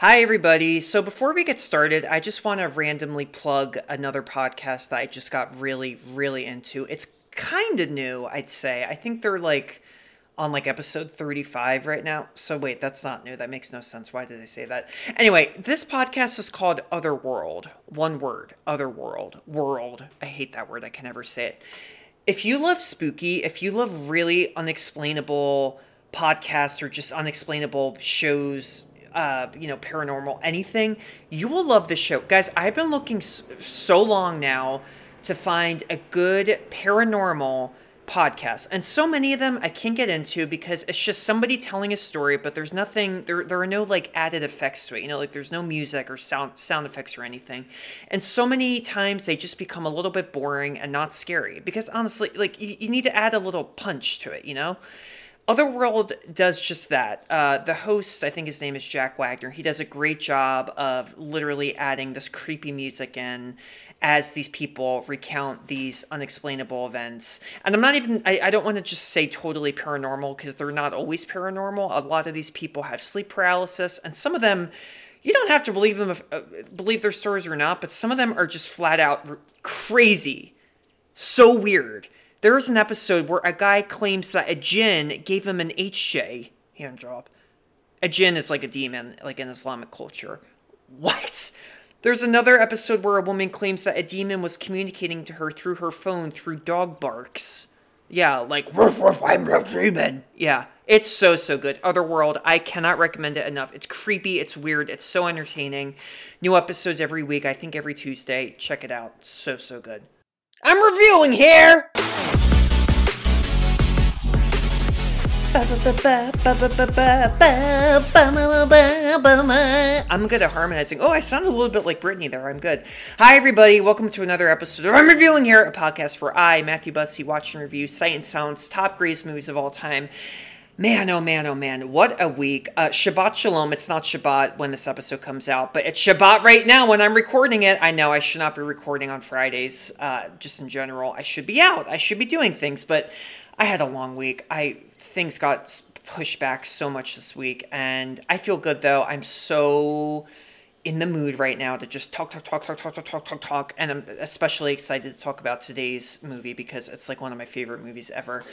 Hi, everybody. So, before we get started, I just want to randomly plug another podcast that I just got really, really into. It's kind of new, I'd say. I think they're like on like episode 35 right now. So, wait, that's not new. That makes no sense. Why did I say that? Anyway, this podcast is called Otherworld. One word Otherworld. World. I hate that word. I can never say it. If you love spooky, if you love really unexplainable podcasts or just unexplainable shows, uh, you know, paranormal, anything, you will love this show. Guys, I've been looking so long now to find a good paranormal podcast. And so many of them I can't get into because it's just somebody telling a story, but there's nothing there there are no like added effects to it. You know, like there's no music or sound sound effects or anything. And so many times they just become a little bit boring and not scary because honestly, like you, you need to add a little punch to it, you know? Otherworld does just that. Uh, the host, I think his name is Jack Wagner, he does a great job of literally adding this creepy music in as these people recount these unexplainable events. And I'm not even, I, I don't want to just say totally paranormal because they're not always paranormal. A lot of these people have sleep paralysis, and some of them, you don't have to believe them, if, uh, believe their stories or not, but some of them are just flat out crazy. So weird there is an episode where a guy claims that a jinn gave him an HJ hand job. A jinn is like a demon, like in Islamic culture. What? There's another episode where a woman claims that a demon was communicating to her through her phone through dog barks. Yeah, like woof woof, I'm a demon. Yeah, it's so so good. Otherworld, I cannot recommend it enough. It's creepy, it's weird, it's so entertaining. New episodes every week. I think every Tuesday. Check it out. So so good. I'm reviewing here. I'm good at harmonizing. Oh, I sound a little bit like Britney there. I'm good. Hi, everybody. Welcome to another episode of I'm Reviewing Here, a podcast where I, Matthew Bussey, watch and review Sight and Sound's top greatest movies of all time. Man, oh man, oh man, what a week. Uh, Shabbat Shalom. It's not Shabbat when this episode comes out, but it's Shabbat right now when I'm recording it. I know I should not be recording on Fridays, uh, just in general. I should be out. I should be doing things, but I had a long week. I things got pushed back so much this week, and I feel good though. I'm so in the mood right now to just talk, talk, talk, talk, talk, talk, talk, talk, talk, and I'm especially excited to talk about today's movie because it's like one of my favorite movies ever.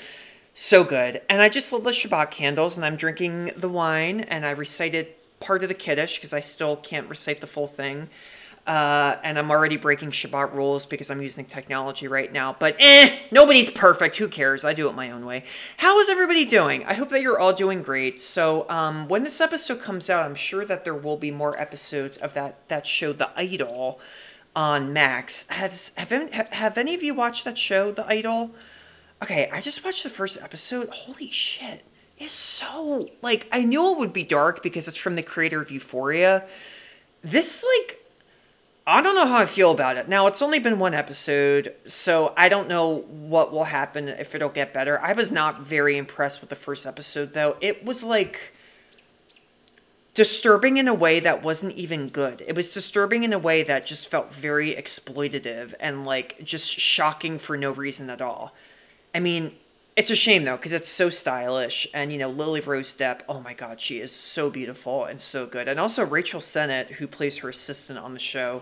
So good, and I just love the Shabbat candles, and I'm drinking the wine, and I recited part of the Kiddush because I still can't recite the full thing. Uh, and I'm already breaking Shabbat rules because I'm using technology right now. But eh, nobody's perfect. Who cares? I do it my own way. How is everybody doing? I hope that you're all doing great. So um, when this episode comes out, I'm sure that there will be more episodes of that that show, The Idol, on Max. Have have have any of you watched that show, The Idol? Okay, I just watched the first episode. Holy shit! It's so like I knew it would be dark because it's from the creator of Euphoria. This like I don't know how I feel about it. Now, it's only been one episode, so I don't know what will happen if it'll get better. I was not very impressed with the first episode, though. It was like disturbing in a way that wasn't even good. It was disturbing in a way that just felt very exploitative and like just shocking for no reason at all. I mean, it's a shame though because it's so stylish and you know lily rose depp oh my god she is so beautiful and so good. And also rachel sennett who plays her assistant on the show.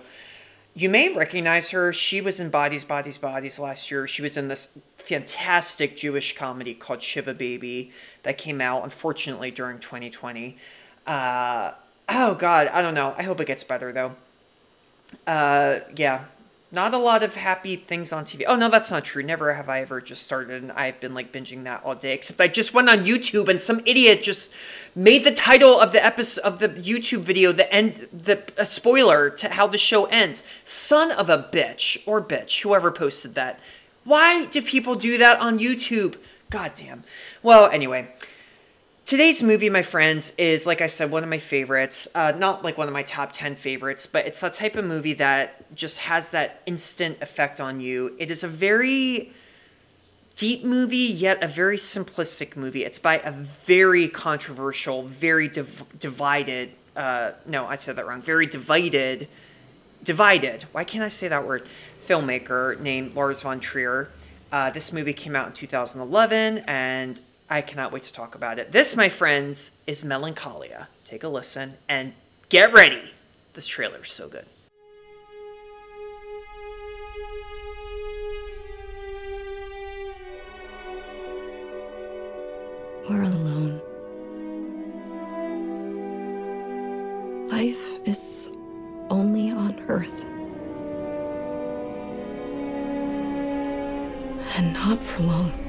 You may recognize her. She was in bodies bodies bodies last year. She was in this fantastic jewish comedy called shiva baby that came out unfortunately during 2020 uh, oh god i don't know. I hope it gets better though. Uh, yeah not a lot of happy things on TV. Oh no, that's not true. Never have I ever just started and I've been like binging that all day. Except I just went on YouTube and some idiot just made the title of the episode of the YouTube video the end the a spoiler to how the show ends. Son of a bitch or bitch, whoever posted that. Why do people do that on YouTube? God damn. Well, anyway, Today's movie, my friends, is like I said, one of my favorites. Uh, not like one of my top 10 favorites, but it's that type of movie that just has that instant effect on you. It is a very deep movie, yet a very simplistic movie. It's by a very controversial, very div- divided, uh, no, I said that wrong, very divided, divided, why can't I say that word? Filmmaker named Lars von Trier. Uh, this movie came out in 2011, and I cannot wait to talk about it. This, my friends, is Melancholia. Take a listen and get ready. This trailer is so good. We're alone. Life is only on Earth. And not for long.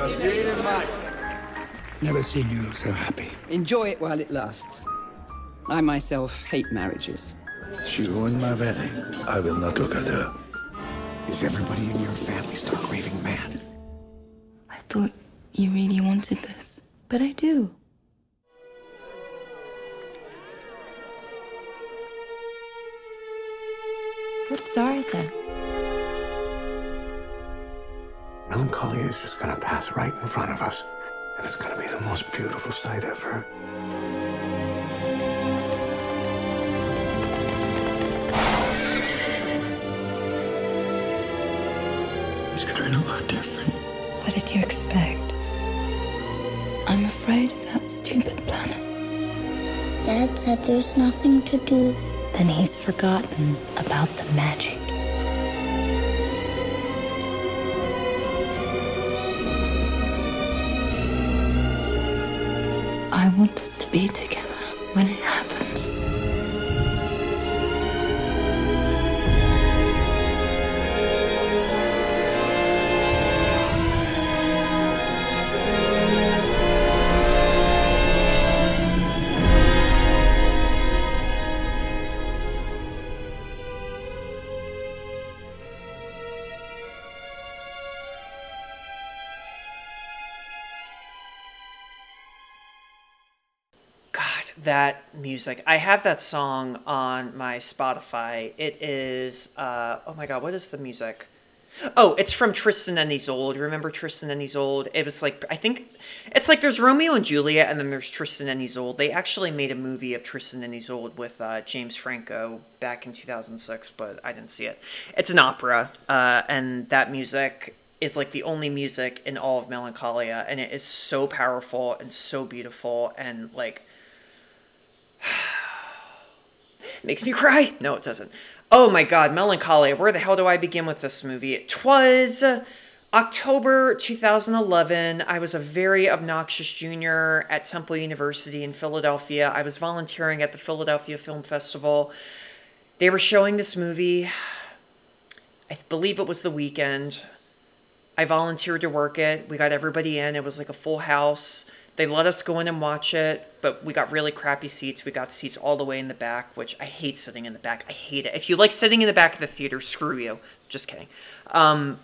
Justine and Mike. Never seen you look so happy. Enjoy it while it lasts. I myself hate marriages. She ruined my wedding. I will not look at her. Is everybody in your family stark raving mad? I thought you really wanted this. But I do. What star is that? Melancholia is just gonna pass right in front of us. And it's gonna be the most beautiful sight ever. It's getting a lot different. What did you expect? I'm afraid of that stupid planet. Dad said there's nothing to do. Then he's forgotten about the magic. I want us to be together when it happens. That music. I have that song on my Spotify. It is uh oh my god, what is the music? Oh, it's from Tristan and Isolde. Remember Tristan and Isolde? It was like I think it's like there's Romeo and Juliet and then there's Tristan and Isolde. They actually made a movie of Tristan and Isolde with uh, James Franco back in 2006, but I didn't see it. It's an opera, uh, and that music is like the only music in all of Melancholia, and it is so powerful and so beautiful and like makes me cry. No, it doesn't. Oh my god, melancholy. Where the hell do I begin with this movie? It was uh, October 2011. I was a very obnoxious junior at Temple University in Philadelphia. I was volunteering at the Philadelphia Film Festival. They were showing this movie. I believe it was the weekend. I volunteered to work it. We got everybody in. It was like a full house. They let us go in and watch it, but we got really crappy seats. We got seats all the way in the back, which I hate sitting in the back. I hate it. If you like sitting in the back of the theater, screw you. Just kidding. Um,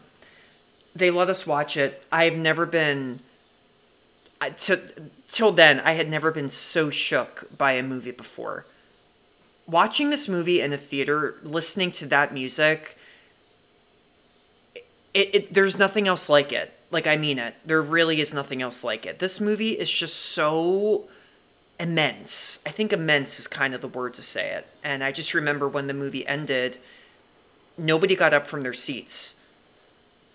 they let us watch it. I've never been I- till then. I had never been so shook by a movie before. Watching this movie in a theater, listening to that music, it, it there's nothing else like it. Like I mean it. There really is nothing else like it. This movie is just so immense. I think immense is kind of the word to say it. And I just remember when the movie ended, nobody got up from their seats.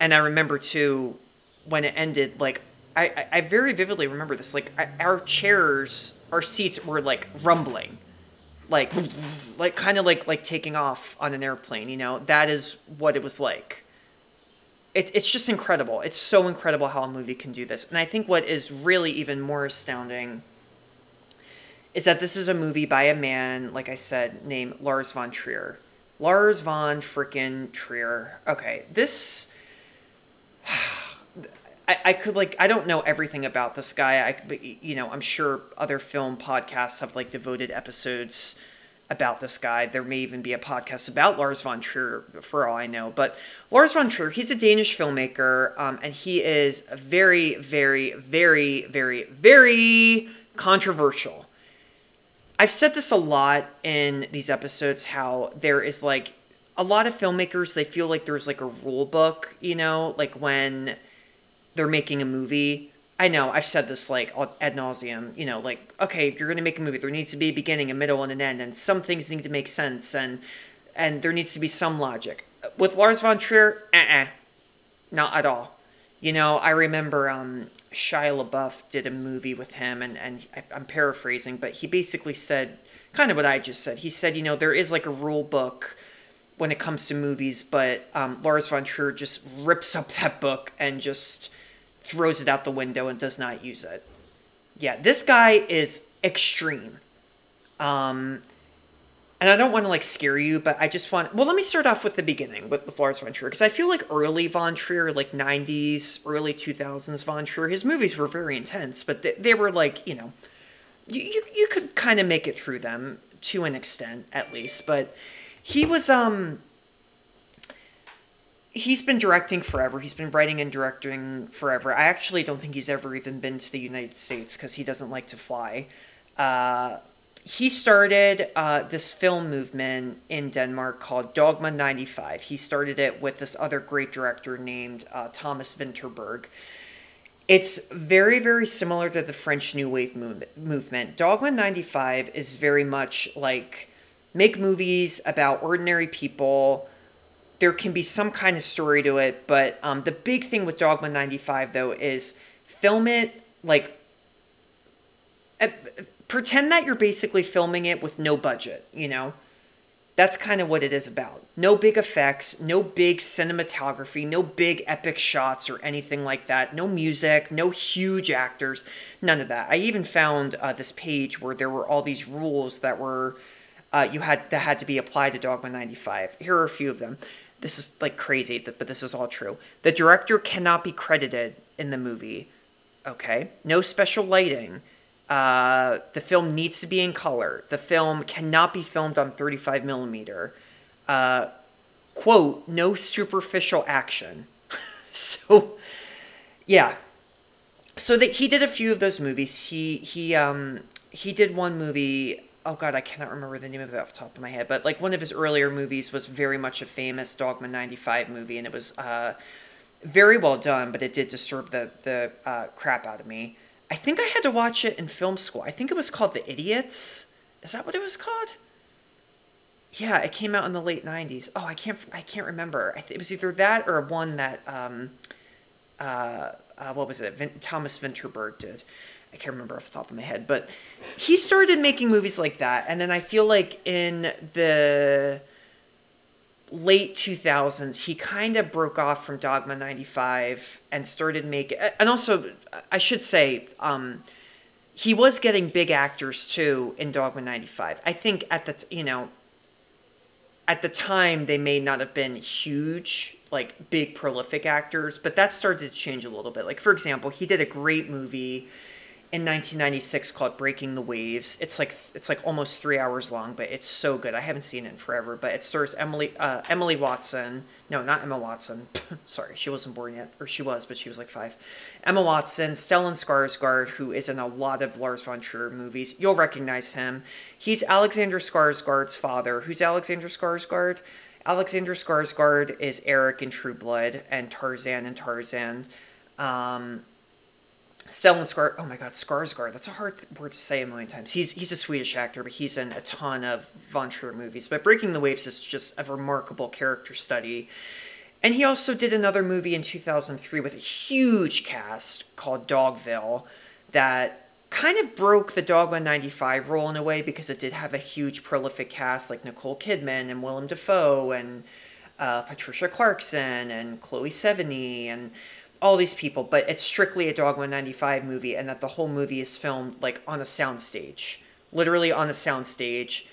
And I remember too when it ended, like I, I, very vividly remember this. Like our chairs, our seats were like rumbling, like like kind of like like taking off on an airplane. You know, that is what it was like it, it's just incredible. It's so incredible how a movie can do this. And I think what is really even more astounding is that this is a movie by a man, like I said, named Lars von Trier. Lars von frickin' Trier. Okay, this. I, I could like I don't know everything about this guy. I but you know I'm sure other film podcasts have like devoted episodes about this guy. There may even be a podcast about Lars von Trier, for all I know. But Lars von Trier, he's a Danish filmmaker, um, and he is very, very, very, very, very controversial. I've said this a lot in these episodes how there is like a lot of filmmakers, they feel like there's like a rule book, you know, like when they're making a movie. I know I've said this like ad nauseum. You know, like okay, if you're going to make a movie, there needs to be a beginning, a middle, and an end, and some things need to make sense, and and there needs to be some logic. with Lars von Trier, uh-uh, not at all. You know, I remember um, Shia LaBeouf did a movie with him, and and I, I'm paraphrasing, but he basically said kind of what I just said. He said, you know, there is like a rule book when it comes to movies, but um, Lars von Trier just rips up that book and just throws it out the window and does not use it. Yeah, this guy is extreme. Um, and I don't want to like scare you, but I just want. Well, let me start off with the beginning with, with Lars von Trier because I feel like early von Trier, like '90s, early 2000s von Trier, his movies were very intense, but they, they were like you know, you you, you could kind of make it through them to an extent at least. But he was um he's been directing forever. He's been writing and directing forever. I actually don't think he's ever even been to the United States because he doesn't like to fly. Uh, he started uh, this film movement in Denmark called Dogma 95. He started it with this other great director named uh, Thomas Vinterberg. It's very, very similar to the French New Wave movement. Dogma 95 is very much like make movies about ordinary people there can be some kind of story to it, but um, the big thing with Dogma 95 though is film it like uh, pretend that you're basically filming it with no budget, you know? That's kind of what it is about. No big effects, no big cinematography, no big epic shots or anything like that. No music, no huge actors, none of that. I even found uh, this page where there were all these rules that were uh, you had that had to be applied to Dogma 95. Here are a few of them this is like crazy, but this is all true. The director cannot be credited in the movie. Okay, no special lighting. Uh, the film needs to be in color. The film cannot be filmed on 35 millimeter. Uh, quote, no superficial action. so, yeah. So that he did a few of those movies. He he um he did one movie oh god, I cannot remember the name of it off the top of my head, but like one of his earlier movies was very much a famous Dogma 95 movie, and it was uh, very well done, but it did disturb the, the uh, crap out of me. I think I had to watch it in film school. I think it was called The Idiots. Is that what it was called? Yeah, it came out in the late 90s. Oh, I can't I can't remember. It was either that or one that um, uh, uh what was it? Vin- Thomas Vinterberg did. I can't remember off the top of my head, but he started making movies like that, and then I feel like in the late 2000s he kind of broke off from Dogma 95 and started making and also I should say um, he was getting big actors too in Dogma 95. I think at the you know at the time they may not have been huge like big prolific actors, but that started to change a little bit. Like for example, he did a great movie in 1996 called Breaking the Waves. It's like it's like almost three hours long, but it's so good. I haven't seen it in forever, but it stars Emily uh, Emily Watson. No, not Emma Watson. Sorry, she wasn't born yet, or she was, but she was like five. Emma Watson, Stellan Skarsgård, who is in a lot of Lars von Trier movies. You'll recognize him. He's Alexander Skarsgård's father. Who's Alexander Skarsgård? Alexander Skarsgård is Eric in True Blood and Tarzan and Tarzan. Um, Stellan Skar. Oh my God, Skarsgård. That's a hard word to say a million times. He's he's a Swedish actor, but he's in a ton of Von Trier movies. But Breaking the Waves is just a remarkable character study. And he also did another movie in 2003 with a huge cast called Dogville that kind of broke the Dogma 95 role in a way because it did have a huge prolific cast like Nicole Kidman and Willem Dafoe and uh, Patricia Clarkson and Chloe Sevigny and all these people, but it's strictly a Dogma 95 movie, and that the whole movie is filmed like on a soundstage, literally on a soundstage,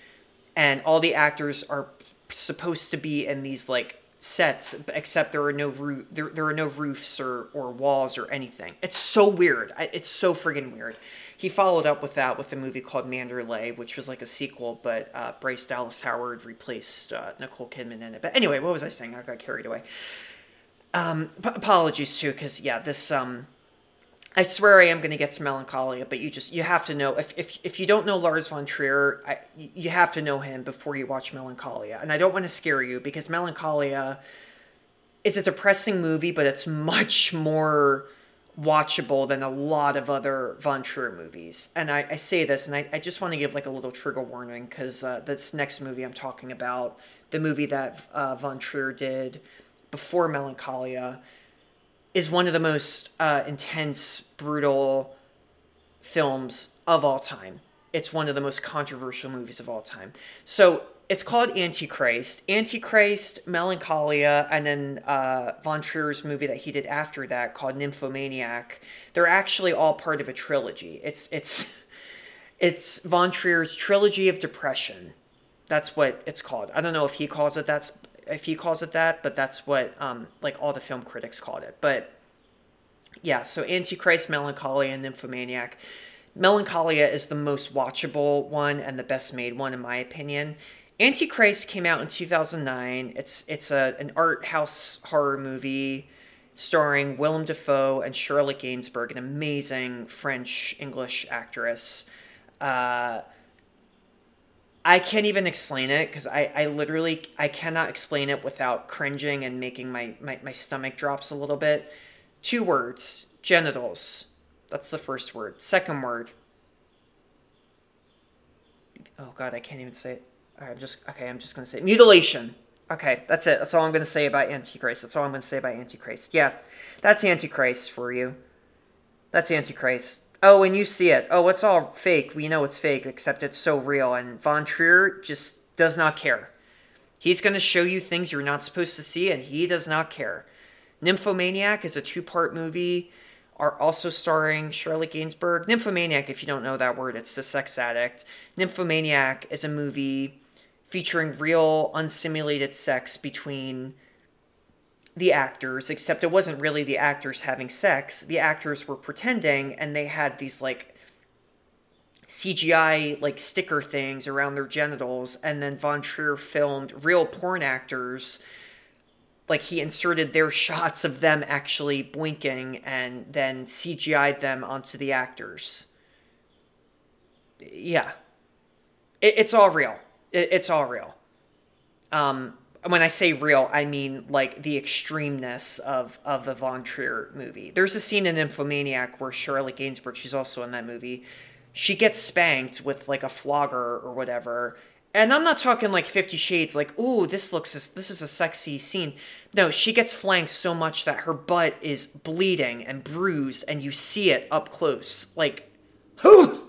and all the actors are supposed to be in these like sets, except there are no roof, there, there are no roofs or, or walls or anything. It's so weird. It's so friggin' weird. He followed up with that with a movie called Manderley, which was like a sequel, but uh, Bryce Dallas Howard replaced uh, Nicole Kidman in it. But anyway, what was I saying? I got carried away. Um, p- apologies too, because yeah, this um, I swear I am going to get to Melancholia, but you just you have to know if if if you don't know Lars von Trier, I, you have to know him before you watch Melancholia. And I don't want to scare you because Melancholia is a depressing movie, but it's much more watchable than a lot of other Von Trier movies. And I, I say this, and I, I just want to give like a little trigger warning because uh, this next movie I'm talking about the movie that uh, Von Trier did before Melancholia, is one of the most uh, intense, brutal films of all time. It's one of the most controversial movies of all time. So it's called Antichrist. Antichrist, Melancholia, and then uh, Von Trier's movie that he did after that called Nymphomaniac. They're actually all part of a trilogy. It's it's it's Von Trier's trilogy of depression. That's what it's called. I don't know if he calls it that's if he calls it that, but that's what um, like all the film critics called it. But yeah, so Antichrist, Melancholia, and Nymphomaniac. Melancholia is the most watchable one and the best made one in my opinion. Antichrist came out in 2009. It's it's a an art house horror movie starring Willem Dafoe and Charlotte Gainsbourg, an amazing French English actress. Uh, I can't even explain it because I, I literally I cannot explain it without cringing and making my, my, my stomach drops a little bit. Two words genitals. That's the first word. Second word. Oh god, I can't even say it. I'm just okay, I'm just gonna say it. mutilation. Okay, that's it. That's all I'm gonna say about Antichrist. That's all I'm gonna say about Antichrist. Yeah. That's Antichrist for you. That's Antichrist. Oh, and you see it. Oh, it's all fake. We know it's fake, except it's so real. And Von Trier just does not care. He's going to show you things you're not supposed to see, and he does not care. Nymphomaniac is a two part movie, are also starring Charlotte Gainsbourg. Nymphomaniac, if you don't know that word, it's the sex addict. Nymphomaniac is a movie featuring real, unsimulated sex between the actors, except it wasn't really the actors having sex. The actors were pretending, and they had these like CGI like sticker things around their genitals, and then Von Trier filmed real porn actors. Like he inserted their shots of them actually blinking and then CGI'd them onto the actors. Yeah. It, it's all real. It, it's all real. Um, when I say real, I mean like the extremeness of of the Von Trier movie. There's a scene in Nymphomaniac where Charlotte Gainsbourg, she's also in that movie, she gets spanked with like a flogger or whatever. And I'm not talking like Fifty Shades, like, ooh, this looks this is a sexy scene. No, she gets flanked so much that her butt is bleeding and bruised, and you see it up close. Like, whew!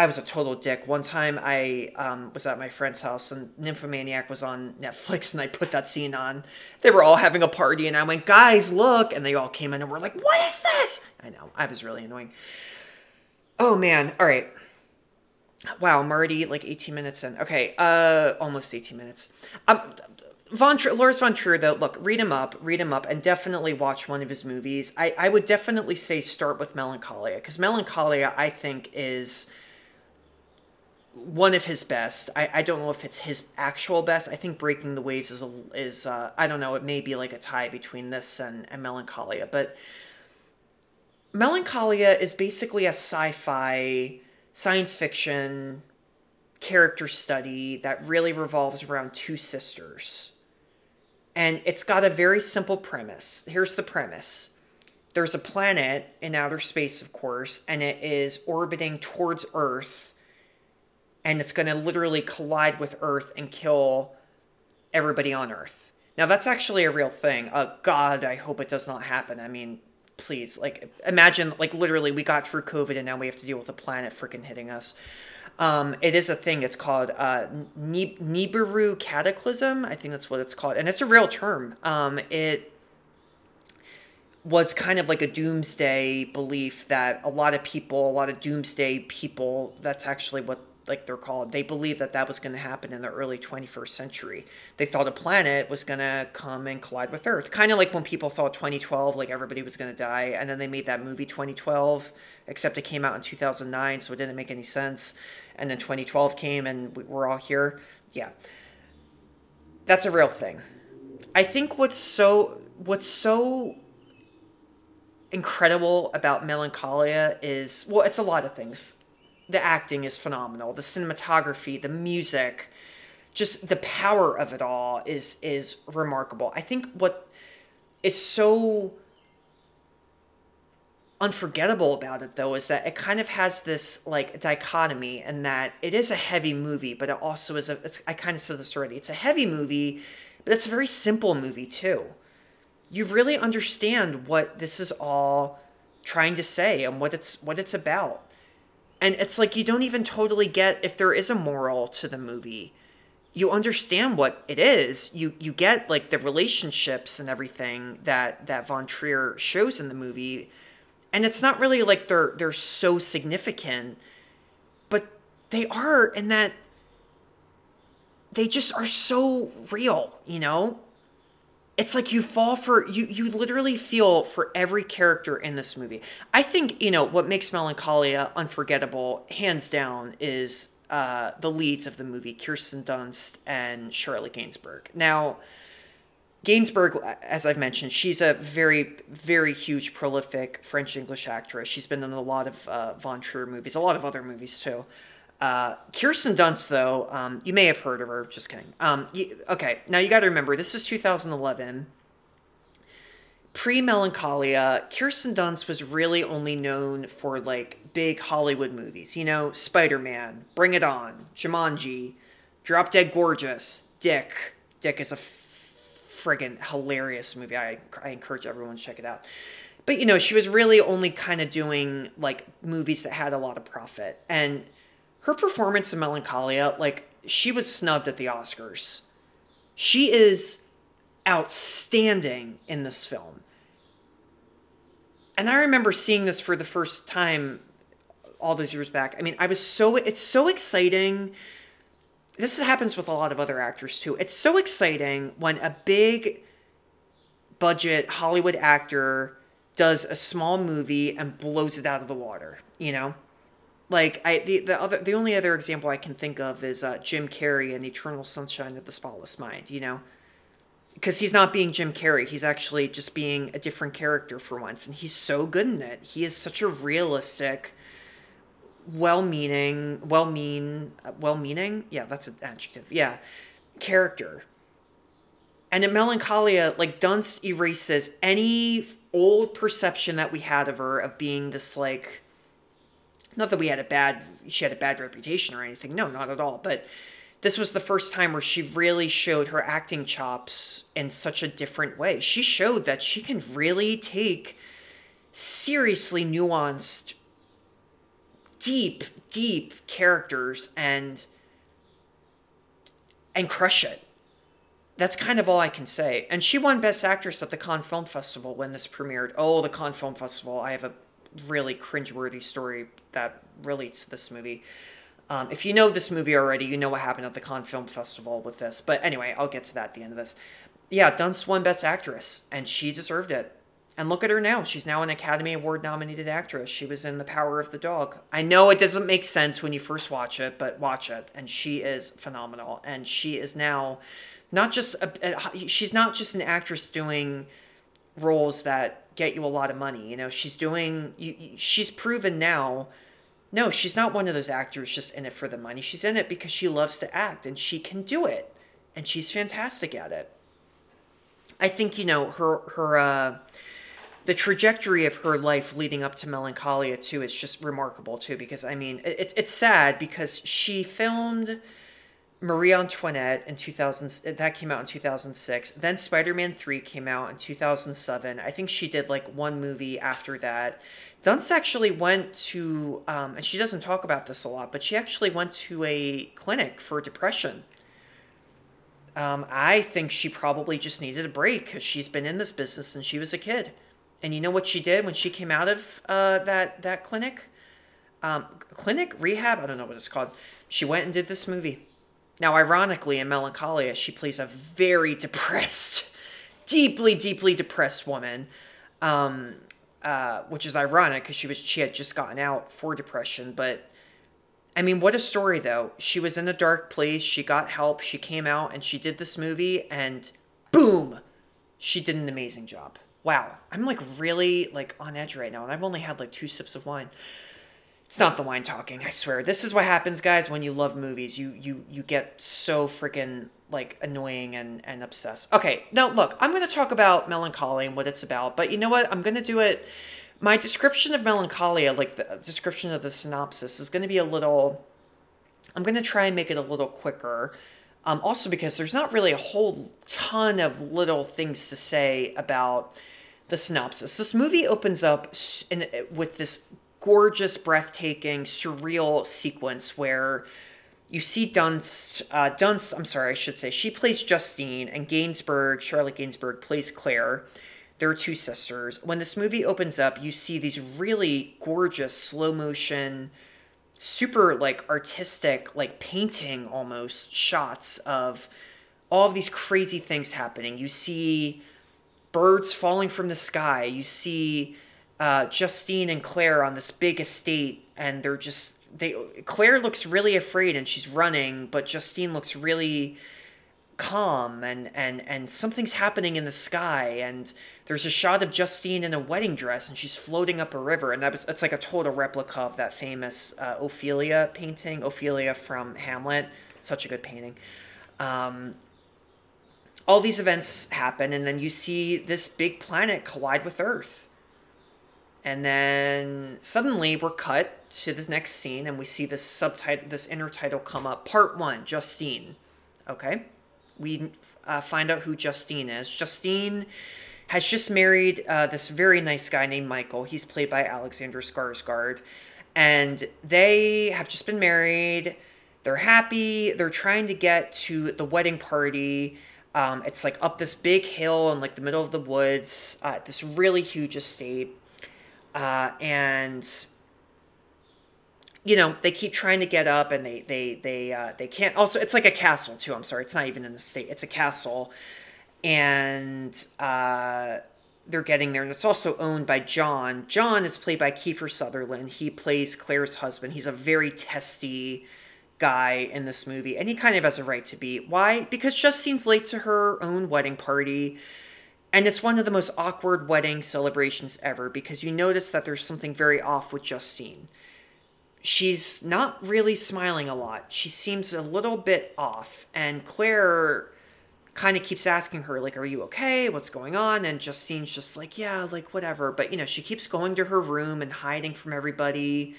I was a total dick. One time I um, was at my friend's house and Nymphomaniac was on Netflix and I put that scene on. They were all having a party and I went, guys, look. And they all came in and were like, what is this? I know. I was really annoying. Oh, man. All right. Wow, I'm already like 18 minutes in. Okay, uh, almost 18 minutes. Um, Von Trier, Lars von Trier, though, look, read him up, read him up, and definitely watch one of his movies. I, I would definitely say start with Melancholia, because Melancholia, I think, is one of his best. I, I don't know if it's his actual best. I think Breaking the Waves is a, is uh, I don't know. It may be like a tie between this and, and Melancholia, but Melancholia is basically a sci-fi science fiction character study that really revolves around two sisters. And it's got a very simple premise. Here's the premise. There's a planet in outer space, of course, and it is orbiting towards Earth and it's going to literally collide with Earth and kill everybody on Earth. Now, that's actually a real thing. Uh, God, I hope it does not happen. I mean, please, like, imagine, like, literally, we got through COVID and now we have to deal with a planet freaking hitting us. Um, it is a thing. It's called uh, Nibiru Cataclysm. I think that's what it's called, and it's a real term. Um, it was kind of like a doomsday belief that a lot of people, a lot of doomsday people, that's actually what like they're called, they believed that that was going to happen in the early 21st century. They thought a planet was going to come and collide with Earth. Kind of like when people thought 2012, like everybody was going to die, and then they made that movie 2012, except it came out in 2009, so it didn't make any sense. And then 2012 came, and we're all here. Yeah, that's a real thing. I think what's so what's so incredible about Melancholia is well, it's a lot of things the acting is phenomenal. The cinematography, the music, just the power of it all is is remarkable. I think what is so unforgettable about it though is that it kind of has this like dichotomy and that it is a heavy movie but it also is a i kind of said this already it's a heavy movie but it's a very simple movie too you really understand what this is all trying to say and what it's what it's about and it's like you don't even totally get if there is a moral to the movie you understand what it is. You you get like the relationships and everything that that von trier shows in the movie. And it's not really like they're they're so significant but they are in that they just are so real you know it's like you fall for you you literally feel for every character in this movie i think you know what makes melancholia unforgettable hands down is uh, the leads of the movie kirsten dunst and charlotte gainsbourg now Gainsbourg, as I've mentioned, she's a very, very huge, prolific French English actress. She's been in a lot of uh, Von Trier movies, a lot of other movies too. Uh, Kirsten Dunst, though, um, you may have heard of her. Just kidding. Um, you, okay, now you got to remember this is 2011. Pre Melancholia, Kirsten Dunst was really only known for like big Hollywood movies. You know, Spider Man, Bring It On, Jumanji, Drop Dead Gorgeous, Dick. Dick is a friggin' hilarious movie. I, I encourage everyone to check it out. But you know, she was really only kind of doing like movies that had a lot of profit. And her performance in Melancholia, like, she was snubbed at the Oscars. She is outstanding in this film. And I remember seeing this for the first time all those years back. I mean, I was so, it's so exciting this happens with a lot of other actors too. It's so exciting when a big budget Hollywood actor does a small movie and blows it out of the water, you know? Like I the, the other the only other example I can think of is uh, Jim Carrey in Eternal Sunshine of the Spotless Mind, you know? Because he's not being Jim Carrey, he's actually just being a different character for once and he's so good in it. He is such a realistic well-meaning, well-mean, well-meaning. Yeah, that's an adjective. Yeah, character. And in Melancholia, like Dunst erases any old perception that we had of her of being this like, not that we had a bad, she had a bad reputation or anything. No, not at all. But this was the first time where she really showed her acting chops in such a different way. She showed that she can really take seriously nuanced deep, deep characters and and crush it. That's kind of all I can say. And she won Best Actress at the Cannes Film Festival when this premiered. Oh, the Cannes Film Festival. I have a really cringeworthy story that relates to this movie. Um, if you know this movie already, you know what happened at the Cannes Film Festival with this. But anyway, I'll get to that at the end of this. Yeah, Dunst won Best Actress, and she deserved it. And look at her now. She's now an Academy Award nominated actress. She was in The Power of the Dog. I know it doesn't make sense when you first watch it, but watch it. And she is phenomenal. And she is now not just a, a, she's not just an actress doing roles that get you a lot of money. You know, she's doing you, she's proven now no, she's not one of those actors just in it for the money. She's in it because she loves to act and she can do it. And she's fantastic at it. I think, you know, her her uh the trajectory of her life leading up to Melancholia too is just remarkable too because I mean it's it's sad because she filmed Marie Antoinette in 2000 that came out in 2006 then Spider-Man 3 came out in 2007 I think she did like one movie after that Dunst actually went to um, and she doesn't talk about this a lot but she actually went to a clinic for depression um, I think she probably just needed a break because she's been in this business since she was a kid and you know what she did when she came out of uh, that that clinic? Um, clinic rehab? I don't know what it's called. She went and did this movie. Now, ironically, in Melancholia, she plays a very depressed, deeply, deeply depressed woman, um, uh, which is ironic because she was she had just gotten out for depression. But I mean, what a story though. She was in a dark place. She got help. She came out and she did this movie, and boom, she did an amazing job wow, I'm like really like on edge right now, and I've only had like two sips of wine. It's not the wine talking, I swear. This is what happens, guys, when you love movies. You you you get so freaking like annoying and and obsessed. Okay, now look, I'm gonna talk about Melancholy and what it's about, but you know what? I'm gonna do it my description of Melancholia, like the description of the synopsis, is going to be a little. I'm going to try and make it a little quicker. Um, also, because there's not really a whole ton of little things to say about the synopsis. This movie opens up in, with this gorgeous, breathtaking, surreal sequence where you see Dunst, uh, Dunst, I'm sorry, I should say, she plays Justine, and Gainsbourg, Charlotte Gainsbourg, plays Claire. They're two sisters. When this movie opens up, you see these really gorgeous, slow motion, super like artistic, like painting almost shots of all of these crazy things happening. You see birds falling from the sky. You see uh, Justine and Claire on this big estate, and they're just they. Claire looks really afraid and she's running, but Justine looks really calm and and and something's happening in the sky and there's a shot of Justine in a wedding dress and she's floating up a river and that was it's like a total replica of that famous uh, Ophelia painting Ophelia from Hamlet such a good painting um, all these events happen and then you see this big planet collide with Earth and then suddenly we're cut to the next scene and we see this subtitle this inner title come up. Part one justine. Okay? We uh, find out who justine is. Justine has just married uh, this very nice guy named michael. He's played by alexander skarsgård. And they have just been married. They're happy. They're trying to get to the wedding party. Um, it's like up this big hill in like the middle of the woods uh, this really huge estate uh, and you know they keep trying to get up and they they they uh, they can't also it's like a castle too i'm sorry it's not even in the state it's a castle. And uh, they're getting there and it's also owned by john. John is played by kiefer sutherland. He plays claire's husband. He's a very testy guy in this movie and he kind of has a right to be. Why? Because justine's late to her own wedding party and it's one of the most awkward wedding celebrations ever because you notice that there's something very off with Justine. She's not really smiling a lot. She seems a little bit off. And Claire kind of keeps asking her, like, are you okay? What's going on? And Justine's just like, yeah, like, whatever. But, you know, she keeps going to her room and hiding from everybody.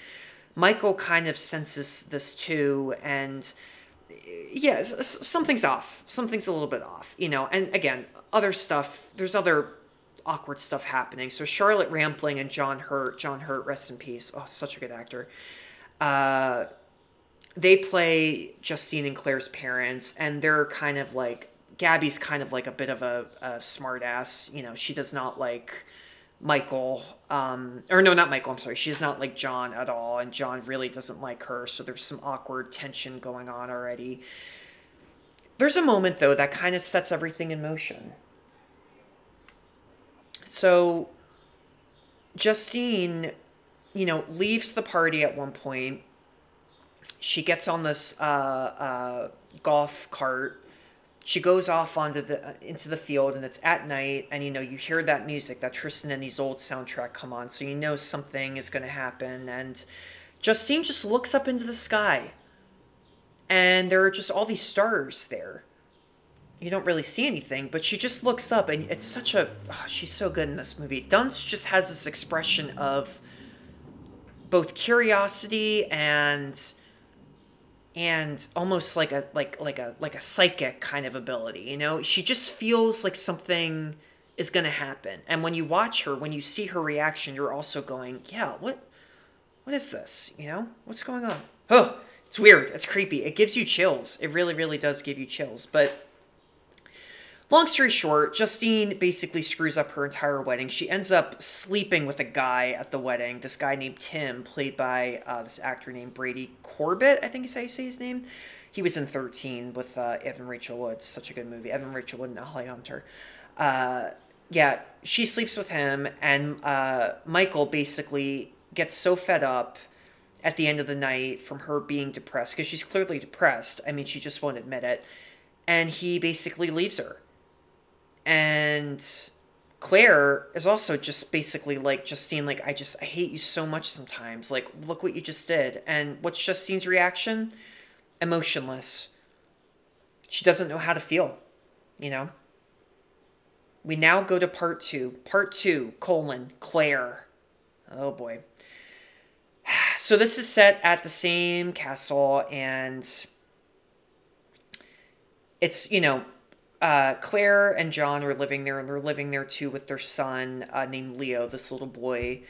Michael kind of senses this too. And eh, yeah, something's off. Something's a little bit off, you know. And again, other stuff. There's other awkward stuff happening. So Charlotte Rampling and John Hurt, John Hurt, rest in peace. Oh, such a good actor. Uh, they play Justine and Claire's parents, and they're kind of like Gabby's kind of like a bit of a, a smartass. You know, she does not like Michael, um, or no, not Michael. I'm sorry. She is not like John at all, and John really doesn't like her. So there's some awkward tension going on already. There's a moment though that kind of sets everything in motion. So Justine, you know, leaves the party at one point. She gets on this uh, uh, golf cart. She goes off onto the uh, into the field, and it's at night. And you know, you hear that music, that Tristan and Isolde soundtrack come on, so you know something is going to happen. And Justine just looks up into the sky, and there are just all these stars there you don't really see anything, but she just looks up, and it's such a. Oh, she's so good in this movie. Dunst just has this expression of both curiosity and and almost like a like like a like a psychic kind of ability. You know, she just feels like something is going to happen, and when you watch her, when you see her reaction, you're also going, "Yeah, what what is this? You know, what's going on?" Oh, it's weird. It's creepy. It gives you chills. It really, really does give you chills, but Long story short, Justine basically screws up her entire wedding. She ends up sleeping with a guy at the wedding, this guy named Tim, played by uh, this actor named Brady Corbet, I think is how you say his name. He was in 13 with uh, Evan Rachel Wood. Such a good movie. Evan Rachel Wood and Holly Hunter. Uh, yeah, she sleeps with him, and uh, Michael basically gets so fed up at the end of the night from her being depressed, because she's clearly depressed. I mean, she just won't admit it. And he basically leaves her and Claire is also just basically like Justine, like, I just, I hate you so much sometimes. Like, look what you just did. And what's Justine's reaction? Emotionless. She doesn't know how to feel, you know? We now go to part two. Part two, colon, Claire. Oh boy. So this is set at the same castle, and it's you know uh, Claire and John are living there, and they're living there too with their son uh, named Leo, this little boy.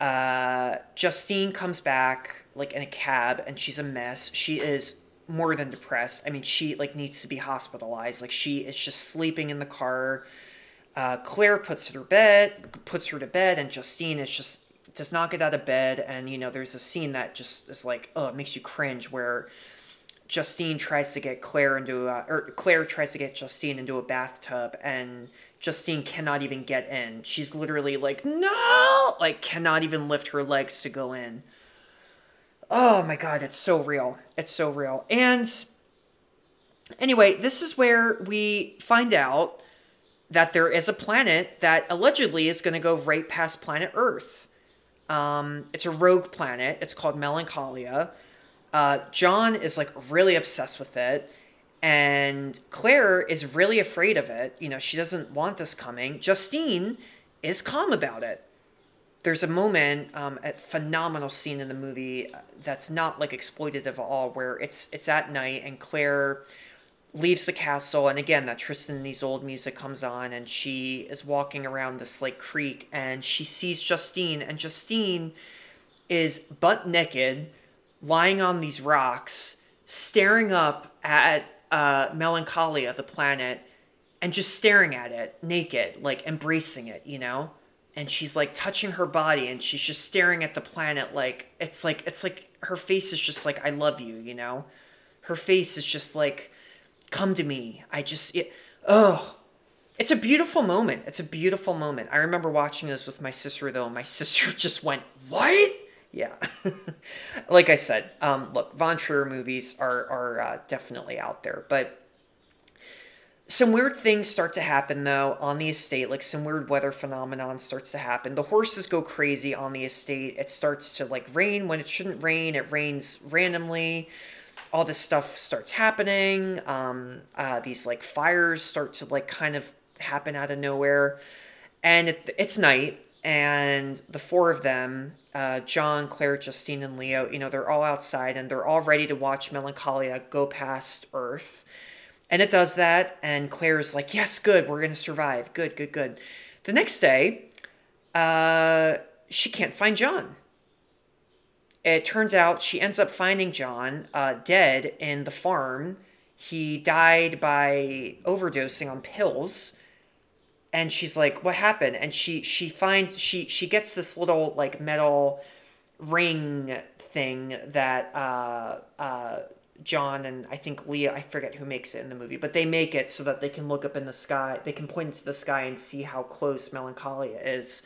Uh, Justine comes back like in a cab, and she's a mess. She is more than depressed. I mean, she like needs to be hospitalized. Like she is just sleeping in the car. Uh, Claire puts her bed, puts her to bed, and Justine is just does not get out of bed. And you know, there's a scene that just is like, oh, it makes you cringe where Justine tries to get Claire into a, or Claire tries to get Justine into a bathtub and Justine cannot even get in. She's literally like, no, like cannot even lift her legs to go in. Oh my god, it's so real. It's so real. And anyway, this is where we find out that there is a planet that allegedly is going to go right past planet Earth. Um, it's a rogue planet. It's called Melancholia. Uh, John is like really obsessed with it, and Claire is really afraid of it. You know, she doesn't want this coming. Justine is calm about it. There's a moment, um, a phenomenal scene in the movie uh, that's not like exploitative at all, where it's it's at night and Claire leaves the castle and again that Tristan and Isolde music comes on and she is walking around this like creek and she sees Justine and Justine is butt naked lying on these rocks, staring up at uh, Melancholia, the planet, and just staring at it naked, like embracing it, you know? And she's like touching her body and she's just staring at the planet like it's like it's like her face is just like I love you, you know? Her face is just like come to me. I just it, oh it's a beautiful moment. It's a beautiful moment. I remember watching this with my sister though. My sister just went, "What?" Yeah. Like i said um, look von trier movies are are uh, definitely out there but some weird things start to happen though on the estate like some weird weather phenomenon starts to happen. The horses go crazy on the estate. It starts to like rain. When it shouldn't rain it rains randomly. All this stuff starts happening. Um, uh, these like fires start to like kind of happen out of nowhere. And it, it's night and the four of them uh, John, Claire, Justine, and Leo, you know, they're all outside and they're all ready to watch Melancholia go past Earth. And it does that, and Claire's like, yes, good, we're to survive. Good, good, good. The next day, uh, she can't find John. It turns out she ends up finding John uh, dead in the farm. He died by overdosing on pills and she's like what happened and she she finds she she gets this little like metal ring thing that uh uh John and I think Leah, I forget who makes it in the movie, but they make it so that they can look up in the sky, they can point into the sky and see how close Melancholia is.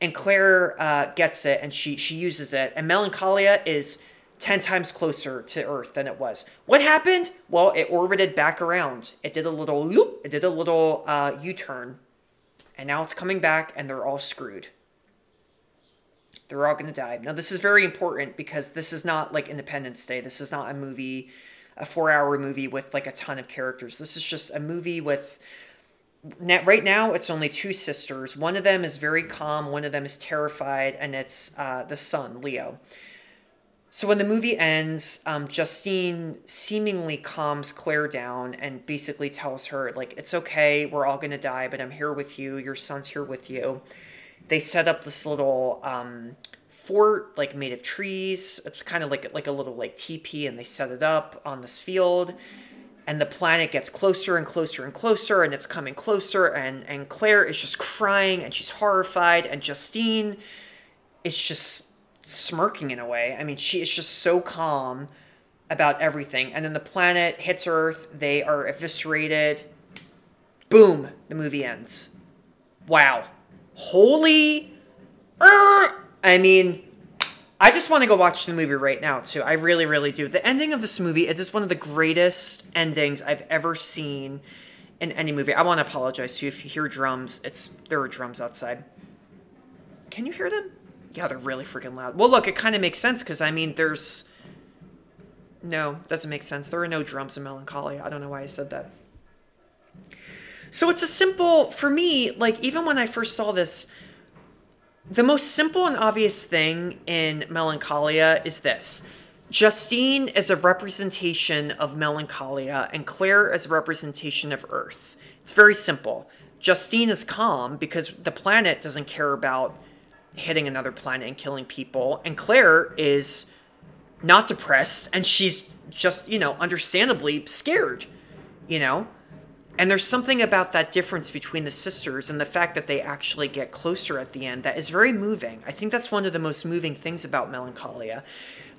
And Claire uh, gets it and she she uses it, and Melancholia is ten times closer to Earth than it was. What happened? Well, it orbited back around. It did a little loop. It did a little uh, U turn and now it's coming back and they're all screwed. They're all going to die. Now, this is very important because this is not like Independence Day. This is not a movie, a four hour movie with like a ton of characters. This is just a movie with. Right now, it's only two sisters. One of them is very calm, one of them is terrified, and it's uh, the son, Leo. So when the movie ends, um, Justine seemingly calms Claire down and basically tells her, like, it's okay, we're all gonna die, but I'm here with you, your son's here with you. They set up this little um, fort, like made of trees. It's kind of like like a little like teepee, and they set it up on this field. And the planet gets closer and closer and closer, and it's coming closer. And and Claire is just crying, and she's horrified, and Justine is just smirking in a way. I mean, she is just so calm about everything. And then the planet hits Earth, they are eviscerated. Boom, the movie ends. Wow. Holy. Uh, I mean, I just want to go watch the movie right now, too. I really, really do. The ending of this movie, it is one of the greatest endings I've ever seen in any movie. I want to apologize to you if you hear drums. It's there are drums outside. Can you hear them? Yeah, they're really freaking loud. Well, look, it kind of makes sense because I mean, there's no, doesn't make sense. There are no drums in Melancholia. I don't know why I said that. So it's a simple for me. Like even when I first saw this, the most simple and obvious thing in Melancholia is this. Justine is a representation of Melancholia, and Claire is a representation of Earth. It's very simple. Justine is calm because the planet doesn't care about hitting another planet and killing people, and Claire is not depressed, and she's just, you know, understandably scared, you know? And there's something about that difference between the sisters and the fact that they actually get closer at the end that is very moving. I think that's one of the most moving things about Melancholia.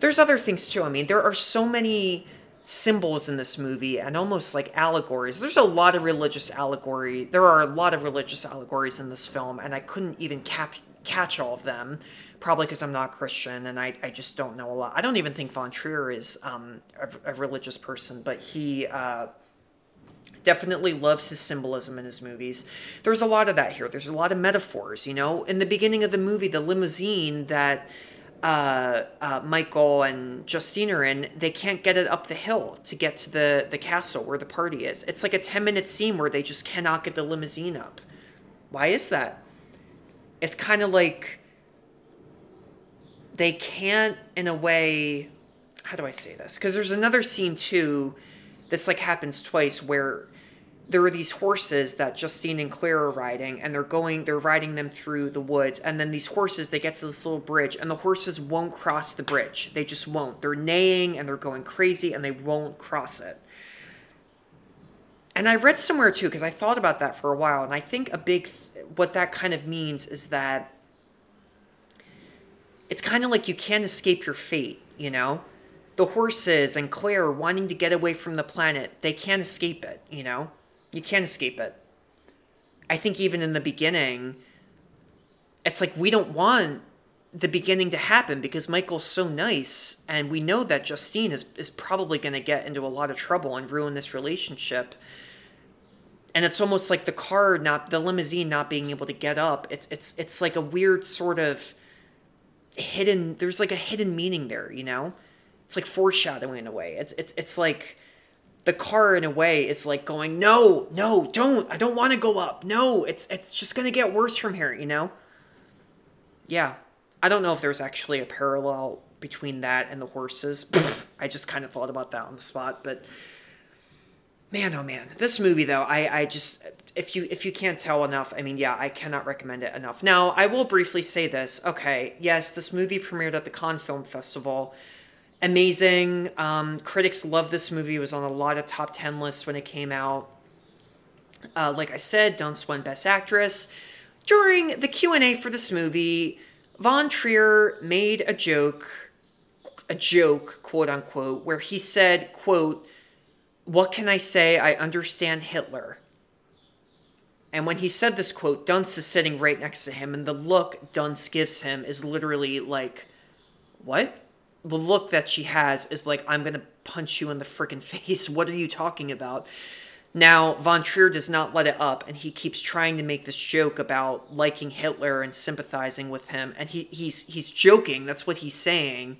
There's other things too. I mean, there are so many symbols in this movie and almost like allegories. There's a lot of religious allegory. There are a lot of religious allegories in this film, and I couldn't even cap- catch all of them. Probably because I'm not Christian and I, I just don't know a lot. I don't even think Von Trier is um, a, a religious person, but he uh, definitely loves his symbolism in his movies. There's a lot of that here. There's a lot of metaphors, you know. In the beginning of the movie, the limousine that uh, uh, Michael and Justine are in, they can't get it up the hill to get to the, the castle where the party is. It's like a 10 minute scene where they just cannot get the limousine up. Why is that? It's kind of like they can't, in a way, how do I say this? Because there's another scene too, this like happens twice where there are these horses that Justine and Claire are riding, and they're going, they're riding them through the woods. And then these horses, they get to this little bridge, and the horses won't cross the bridge. They just won't. They're neighing and they're going crazy, and they won't cross it. And I read somewhere too, because I thought about that for a while, and I think a big, what that kind of means is that it's kind of like you can't escape your fate, you know? The horses and Claire are wanting to get away from the planet, they can't escape it, you know? You can't escape it. I think even in the beginning, it's like we don't want the beginning to happen because Michael's so nice, and we know that Justine is, is probably going to get into a lot of trouble and ruin this relationship. And it's almost like the car not the limousine not being able to get up. It's it's it's like a weird sort of hidden there's like a hidden meaning there, you know? It's like foreshadowing in a way. It's it's it's like the car in a way is like going, "No, no, don't. I don't want to go up. No, it's it's just going to get worse from here, you know?" Yeah. I don't know if there's actually a parallel between that and the horses. I just kind of thought about that on the spot, but man, oh man, this movie though, I I just if you if you can't tell enough, I mean, yeah, I cannot recommend it enough. Now, I will briefly say this. Okay, yes, this movie premiered at the Cannes Film Festival. Amazing. Um, critics love this movie. It was on a lot of top ten lists when it came out. Uh, like I said, Dunst won Best Actress. During the Q and A for this movie, Von Trier made a joke, a joke, quote unquote, where he said, "quote What can I say? I understand Hitler." And when he said this quote, Dunst is sitting right next to him, and the look Dunst gives him is literally like, What? The look that she has is like, I'm gonna punch you in the freaking face. What are you talking about? Now, Von Trier does not let it up, and he keeps trying to make this joke about liking Hitler and sympathizing with him. And he, he's he's joking, that's what he's saying,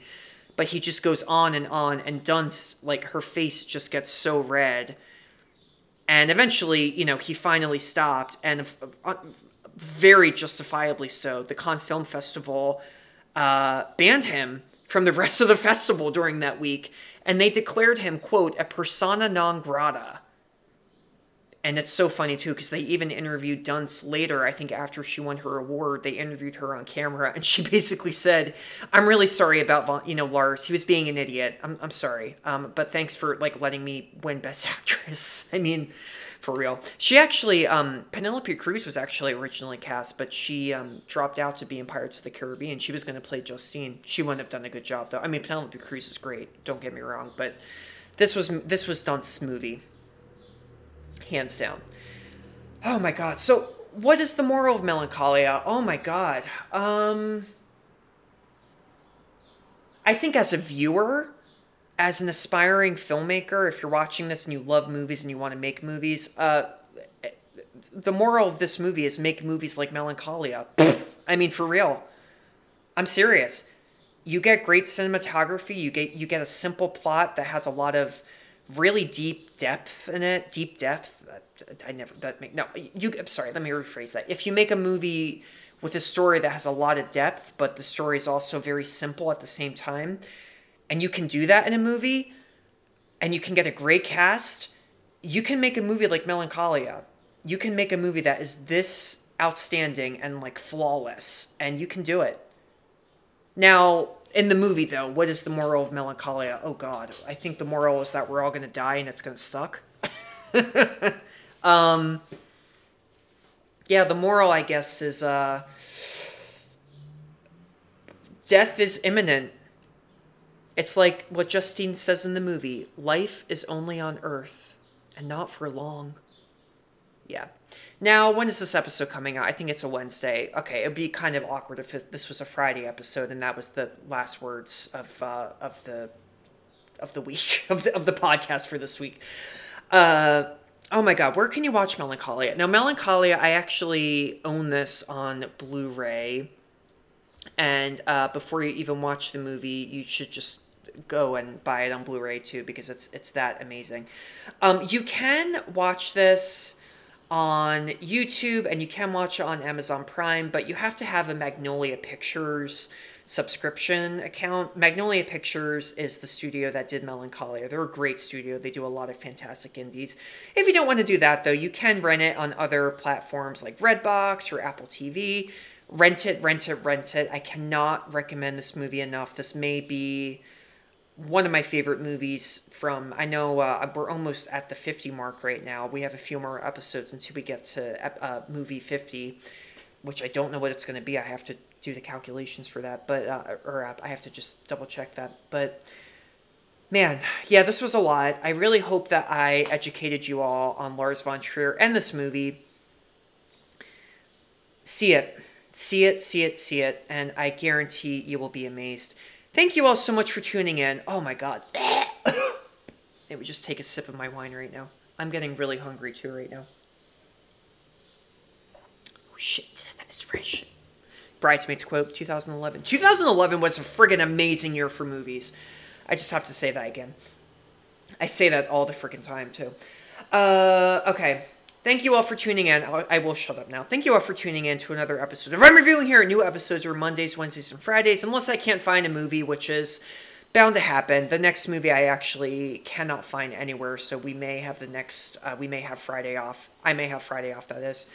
but he just goes on and on, and Dunst, like, her face just gets so red and eventually, you know, he finally stopped, and uh, very justifiably so. The Cannes Film Festival uh, banned him from the rest of the festival during that week, and they declared him, quote, a persona non grata. And it's so funny too, because they even interviewed Dunst later. I think after she won her award, they interviewed her on camera, and she basically said, "I'm really sorry about you know Lars. He was being an idiot. I'm, I'm sorry, um, but thanks for like letting me win Best Actress. I mean, for real. She actually, um, Penelope Cruz was actually originally cast, but she um, dropped out to be in Pirates of the Caribbean. She was going to play Justine. She wouldn't have done a good job though. I mean, Penelope Cruz is great. Don't get me wrong, but this was this was Dunst's movie hands down. Oh my god. So what is the moral of Melancholia? Oh my god. Um I think as a viewer, as an aspiring filmmaker, if you're watching this and you love movies and you want to make movies, uh the moral of this movie is make movies like Melancholia. I mean for real. I'm serious. You get great cinematography, you get you get a simple plot that has a lot of really deep depth in it. Deep depth. I never that make no. You. I'm sorry. Let me rephrase that. If you make a movie with a story that has a lot of depth, but the story is also very simple at the same time. And you can do that in a movie, and you can get a great cast. You can make a movie like Melancholia. You can make a movie that is this outstanding and like flawless, and you can do it. Now, in the movie though, what is the moral of Melancholia? Oh god, I think the moral is that we're all going to die and it's going to suck. um yeah, the moral I guess is uh death is imminent. It's like what Justine says in the movie, life is only on earth and not for long. Yeah. Now, when is this episode coming out? I think it's a Wednesday. Okay, it'd be kind of awkward if this was a Friday episode and that was the last words of uh, of the of the week of the, of the podcast for this week. Uh, oh my god, where can you watch Melancholia? Now, Melancholia, I actually own this on Blu-ray, and uh, before you even watch the movie, you should just go and buy it on Blu-ray too because it's it's that amazing. Um, you can watch this on YouTube and you can watch it on Amazon Prime, but you have to have a Magnolia Pictures subscription account. Magnolia Pictures is the studio that did Melancholia. They're a great studio. They do a lot of fantastic indies. If you don't want to do that though, you can rent it on other platforms like Redbox or Apple TV. Rent it, rent it, rent it. I cannot recommend this movie enough. This may be one of my favorite movies from i know uh, we're almost at the 50 mark right now. We have a few more episodes until we get to uh, movie 50 which i don't know what it's going to be. I have to do the calculations for that but uh, or uh, i have to just double check that. But man yeah this was a lot. I really hope that i educated you all on lars von trier and this movie. See it. See it see it see it and i guarantee you will be amazed Thank you all so much for tuning in. Oh my god. it would just take a sip of my wine right now. I'm getting really hungry too right now. Oh shit, that is fresh. Bridesmaids quote 2011. 2011 was a friggin' amazing year for movies. I just have to say that again. I say that all the friggin' time too. Uh, okay. Thank you all for tuning in. I will shut up now. Thank you all for tuning in to another episode of I'm Reviewing here. New episodes are Mondays, Wednesdays, and Fridays, unless I can't find a movie, which is bound to happen. The next movie I actually cannot find anywhere, so we may have the next, uh, we may have Friday off. I may have Friday off, that is.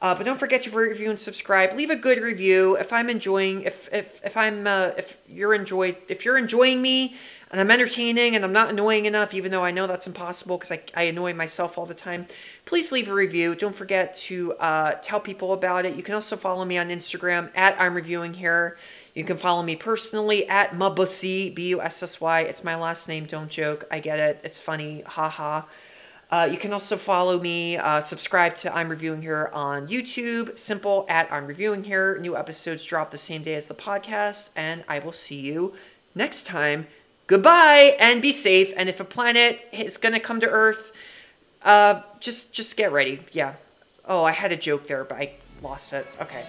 Uh, but don't forget to review and subscribe. Leave a good review if I'm enjoying. If if if I'm uh, if you're enjoyed if you're enjoying me and I'm entertaining and I'm not annoying enough, even though I know that's impossible because I, I annoy myself all the time, please leave a review. Don't forget to uh, tell people about it. You can also follow me on Instagram at I'm Reviewing Here. You can follow me personally at Mabussy, B U S S Y. It's my last name, don't joke. I get it. It's funny. Ha ha. Uh, you can also follow me, uh, subscribe to I'm Reviewing Here on YouTube, simple at I'm Reviewing Here. New episodes drop the same day as the podcast, and I will see you next time goodbye and be safe. And if a planet is gonna come to Earth, uh, just just get ready. Yeah. Oh, I had a joke there, but I lost it. Okay.